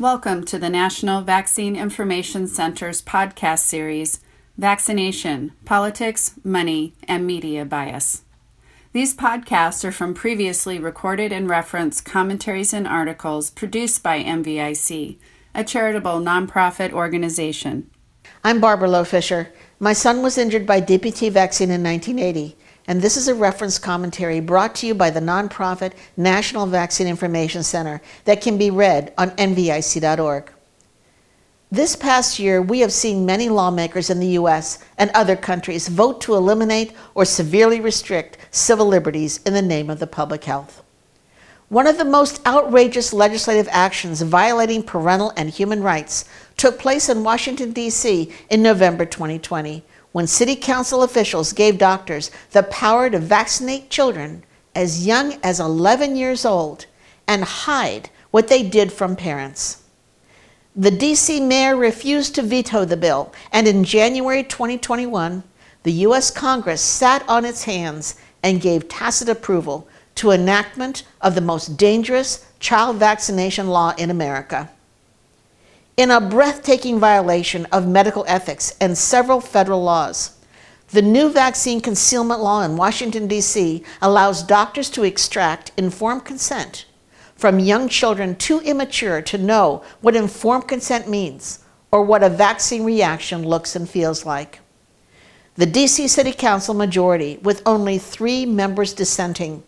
Welcome to the National Vaccine Information Center's podcast series, Vaccination Politics, Money, and Media Bias. These podcasts are from previously recorded and referenced commentaries and articles produced by NVIC, a charitable nonprofit organization. I'm Barbara Loe Fisher. My son was injured by DPT vaccine in 1980 and this is a reference commentary brought to you by the nonprofit National Vaccine Information Center that can be read on nvic.org. This past year, we have seen many lawmakers in the U.S. and other countries vote to eliminate or severely restrict civil liberties in the name of the public health. One of the most outrageous legislative actions violating parental and human rights took place in Washington, D.C. in November 2020 when city council officials gave doctors the power to vaccinate children as young as 11 years old and hide what they did from parents. The DC mayor refused to veto the bill, and in January 2021, the U.S. Congress sat on its hands and gave tacit approval to enactment of the most dangerous child vaccination law in America in a breathtaking violation of medical ethics and several federal laws. The new vaccine concealment law in Washington, D.C. allows doctors to extract informed consent from young children too immature to know what informed consent means or what a vaccine reaction looks and feels like. The D.C. City Council majority, with only three members dissenting,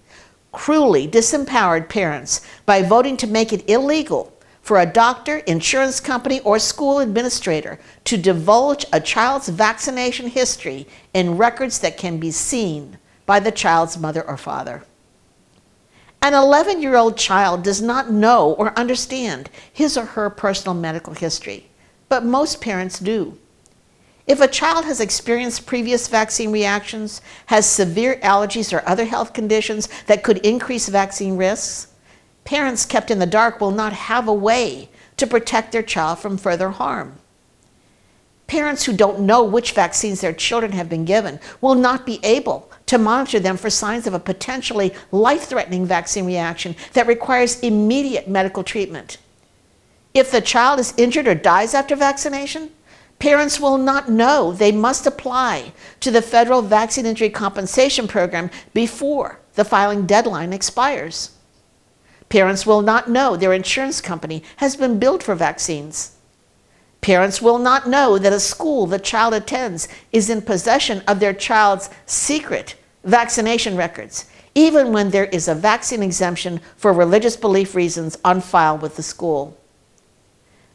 cruelly disempowered parents by voting to make it illegal for a doctor, insurance company, or school administrator to divulge a child's vaccination history in records that can be seen by the child's mother or father. An 11 year old child does not know or understand his or her personal medical history, but most parents do. If a child has experienced previous vaccine reactions, has severe allergies or other health conditions that could increase vaccine risks, Parents kept in the dark will not have a way to protect their child from further harm. Parents who don't know which vaccines their children have been given will not be able to monitor them for signs of a potentially life threatening vaccine reaction that requires immediate medical treatment. If the child is injured or dies after vaccination, parents will not know they must apply to the federal vaccine injury compensation program before the filing deadline expires. Parents will not know their insurance company has been billed for vaccines. Parents will not know that a school the child attends is in possession of their child's secret vaccination records, even when there is a vaccine exemption for religious belief reasons on file with the school.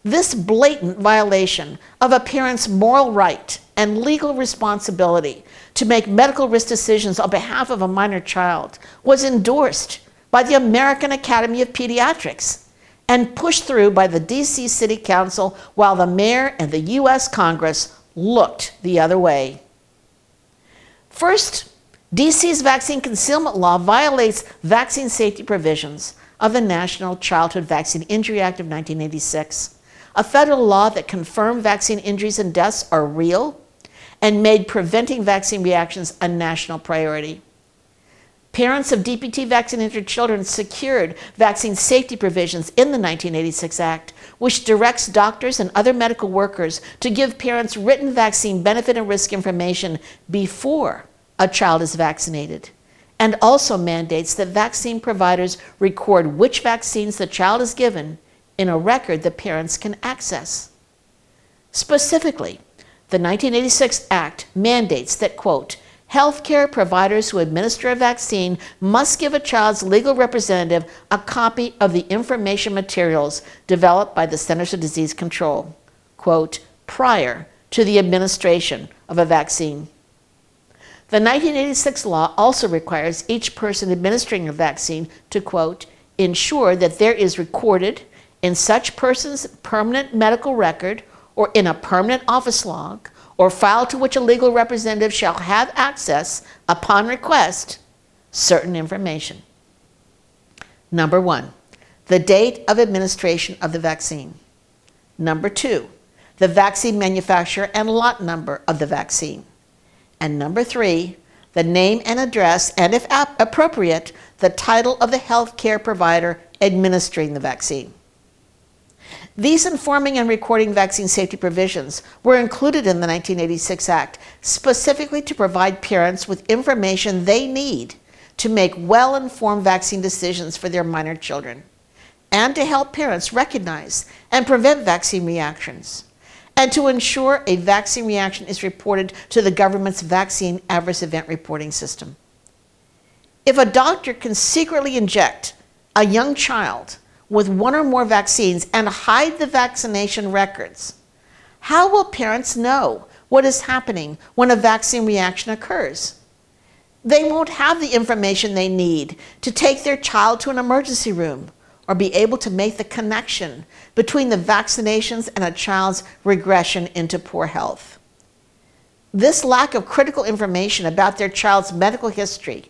This blatant violation of a parent's moral right and legal responsibility to make medical risk decisions on behalf of a minor child was endorsed by the American Academy of Pediatrics and pushed through by the DC City Council while the mayor and the US Congress looked the other way. First, DC's vaccine concealment law violates vaccine safety provisions of the National Childhood Vaccine Injury Act of 1986, a federal law that confirmed vaccine injuries and deaths are real and made preventing vaccine reactions a national priority. Parents of DPT vaccinated children secured vaccine safety provisions in the 1986 Act, which directs doctors and other medical workers to give parents written vaccine benefit and risk information before a child is vaccinated, and also mandates that vaccine providers record which vaccines the child is given in a record that parents can access. Specifically, the 1986 Act mandates that, quote, Healthcare providers who administer a vaccine must give a child's legal representative a copy of the information materials developed by the Centers for Disease Control, quote, prior to the administration of a vaccine. The 1986 law also requires each person administering a vaccine to, quote, ensure that there is recorded in such person's permanent medical record or in a permanent office log or file to which a legal representative shall have access upon request certain information. Number one, the date of administration of the vaccine. Number two, the vaccine manufacturer and lot number of the vaccine. And number three, the name and address, and if appropriate, the title of the healthcare provider administering the vaccine. These informing and recording vaccine safety provisions were included in the 1986 Act specifically to provide parents with information they need to make well informed vaccine decisions for their minor children and to help parents recognize and prevent vaccine reactions and to ensure a vaccine reaction is reported to the government's vaccine adverse event reporting system. If a doctor can secretly inject a young child with one or more vaccines and hide the vaccination records, how will parents know what is happening when a vaccine reaction occurs? They won't have the information they need to take their child to an emergency room or be able to make the connection between the vaccinations and a child's regression into poor health. This lack of critical information about their child's medical history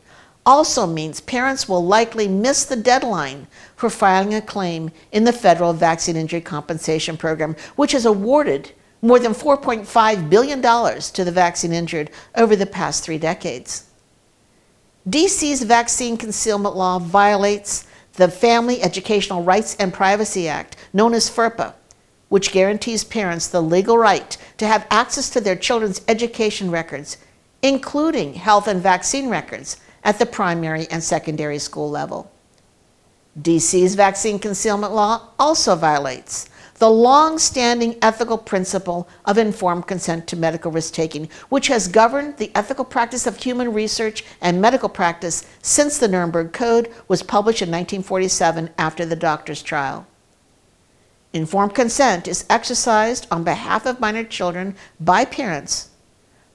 also means parents will likely miss the deadline for filing a claim in the federal Vaccine Injury Compensation Program, which has awarded more than $4.5 billion to the vaccine injured over the past three decades. DC's vaccine concealment law violates the Family Educational Rights and Privacy Act, known as FERPA, which guarantees parents the legal right to have access to their children's education records, including health and vaccine records, at the primary and secondary school level. DC's vaccine concealment law also violates the long standing ethical principle of informed consent to medical risk taking, which has governed the ethical practice of human research and medical practice since the Nuremberg Code was published in 1947 after the doctor's trial. Informed consent is exercised on behalf of minor children by parents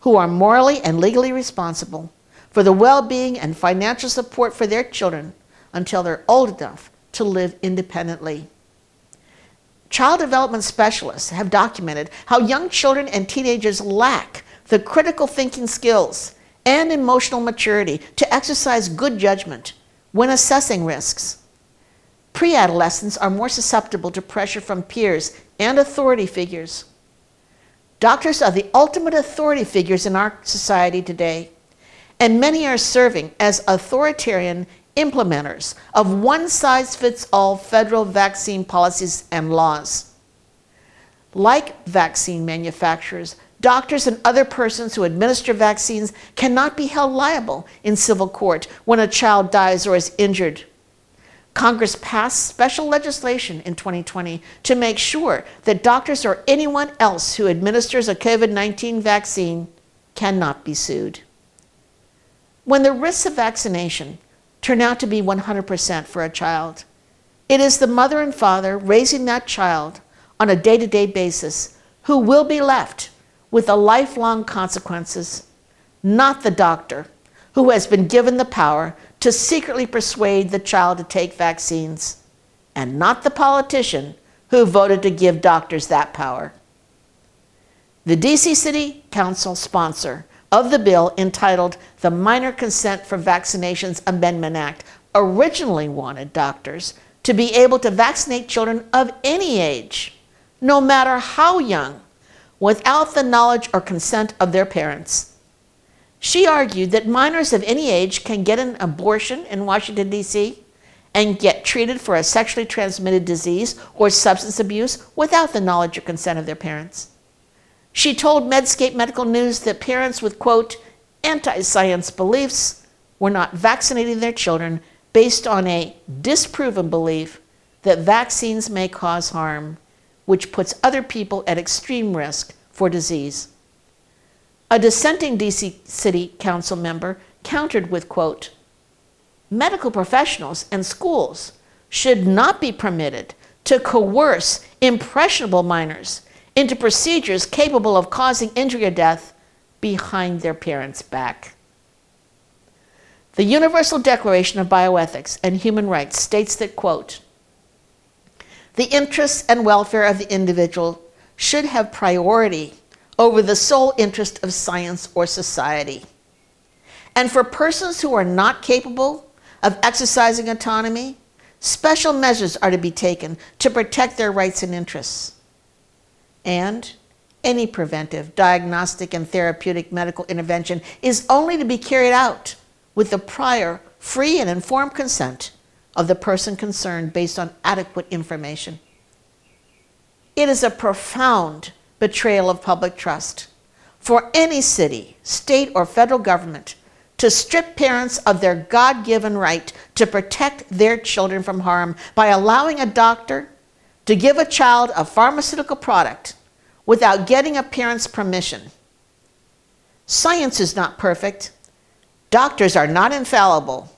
who are morally and legally responsible for the well being and financial support for their children until they're old enough to live independently. Child development specialists have documented how young children and teenagers lack the critical thinking skills and emotional maturity to exercise good judgment when assessing risks. Preadolescents are more susceptible to pressure from peers and authority figures. Doctors are the ultimate authority figures in our society today, and many are serving as authoritarian implementers of one size fits all federal vaccine policies and laws. Like vaccine manufacturers, doctors and other persons who administer vaccines cannot be held liable in civil court when a child dies or is injured. Congress passed special legislation in 2020 to make sure that doctors or anyone else who administers a COVID 19 vaccine cannot be sued. When the risks of vaccination turn out to be 100% for a child. It is the mother and father raising that child on a day to day basis who will be left with the lifelong consequences, not the doctor who has been given the power to secretly persuade the child to take vaccines, and not the politician who voted to give doctors that power. The DC City Council sponsor of the bill entitled the Minor Consent for Vaccinations Amendment Act originally wanted doctors to be able to vaccinate children of any age, no matter how young, without the knowledge or consent of their parents. She argued that minors of any age can get an abortion in Washington, D.C. and get treated for a sexually transmitted disease or substance abuse without the knowledge or consent of their parents. She told Medscape Medical News that parents with, quote, anti science beliefs were not vaccinating their children based on a disproven belief that vaccines may cause harm, which puts other people at extreme risk for disease. A dissenting DC City Council member countered with, quote, medical professionals and schools should not be permitted to coerce impressionable minors into procedures capable of causing injury or death behind their parents' back. The Universal Declaration of Bioethics and Human Rights states that, quote, the interests and welfare of the individual should have priority over the sole interest of science or society. And for persons who are not capable of exercising autonomy, special measures are to be taken to protect their rights and interests and any preventive, diagnostic, and therapeutic medical intervention is only to be carried out with the prior, free, and informed consent of the person concerned based on adequate information. It is a profound betrayal of public trust for any city, state, or federal government to strip parents of their God given right to protect their children from harm by allowing a doctor to give a child a pharmaceutical product without getting a parent's permission. Science is not perfect, doctors are not infallible,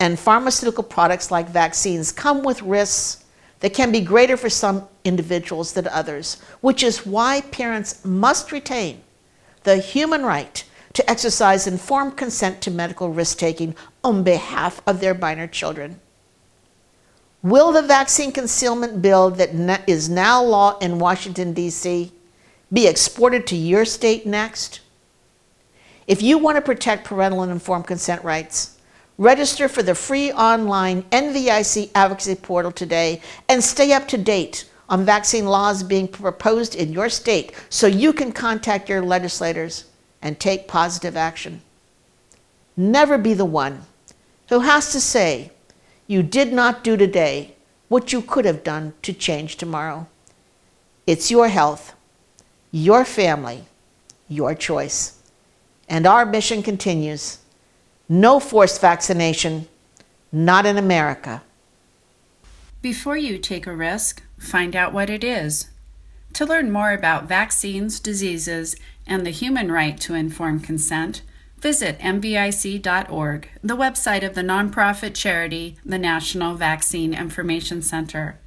and pharmaceutical products like vaccines come with risks that can be greater for some individuals than others, which is why parents must retain the human right to exercise informed consent to medical risk taking on behalf of their minor children. Will the vaccine concealment bill that is now law in Washington, D.C., be exported to your state next? If you want to protect parental and informed consent rights, register for the free online NVIC advocacy portal today and stay up to date on vaccine laws being proposed in your state so you can contact your legislators and take positive action. Never be the one who has to say, you did not do today what you could have done to change tomorrow. It's your health, your family, your choice. And our mission continues. No forced vaccination, not in America. Before you take a risk, find out what it is. To learn more about vaccines, diseases, and the human right to informed consent, Visit nvic.org, the website of the nonprofit charity, the National Vaccine Information Center.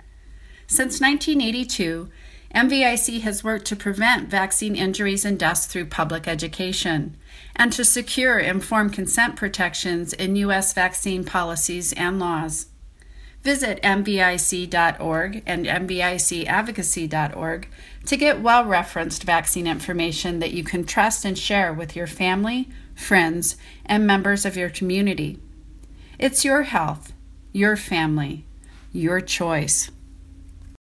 Since 1982, NVIC has worked to prevent vaccine injuries and deaths through public education and to secure informed consent protections in U.S. vaccine policies and laws. Visit NVIC.org and NVICadvocacy.org to get well referenced vaccine information that you can trust and share with your family friends, and members of your community. It's your health, your family, your choice.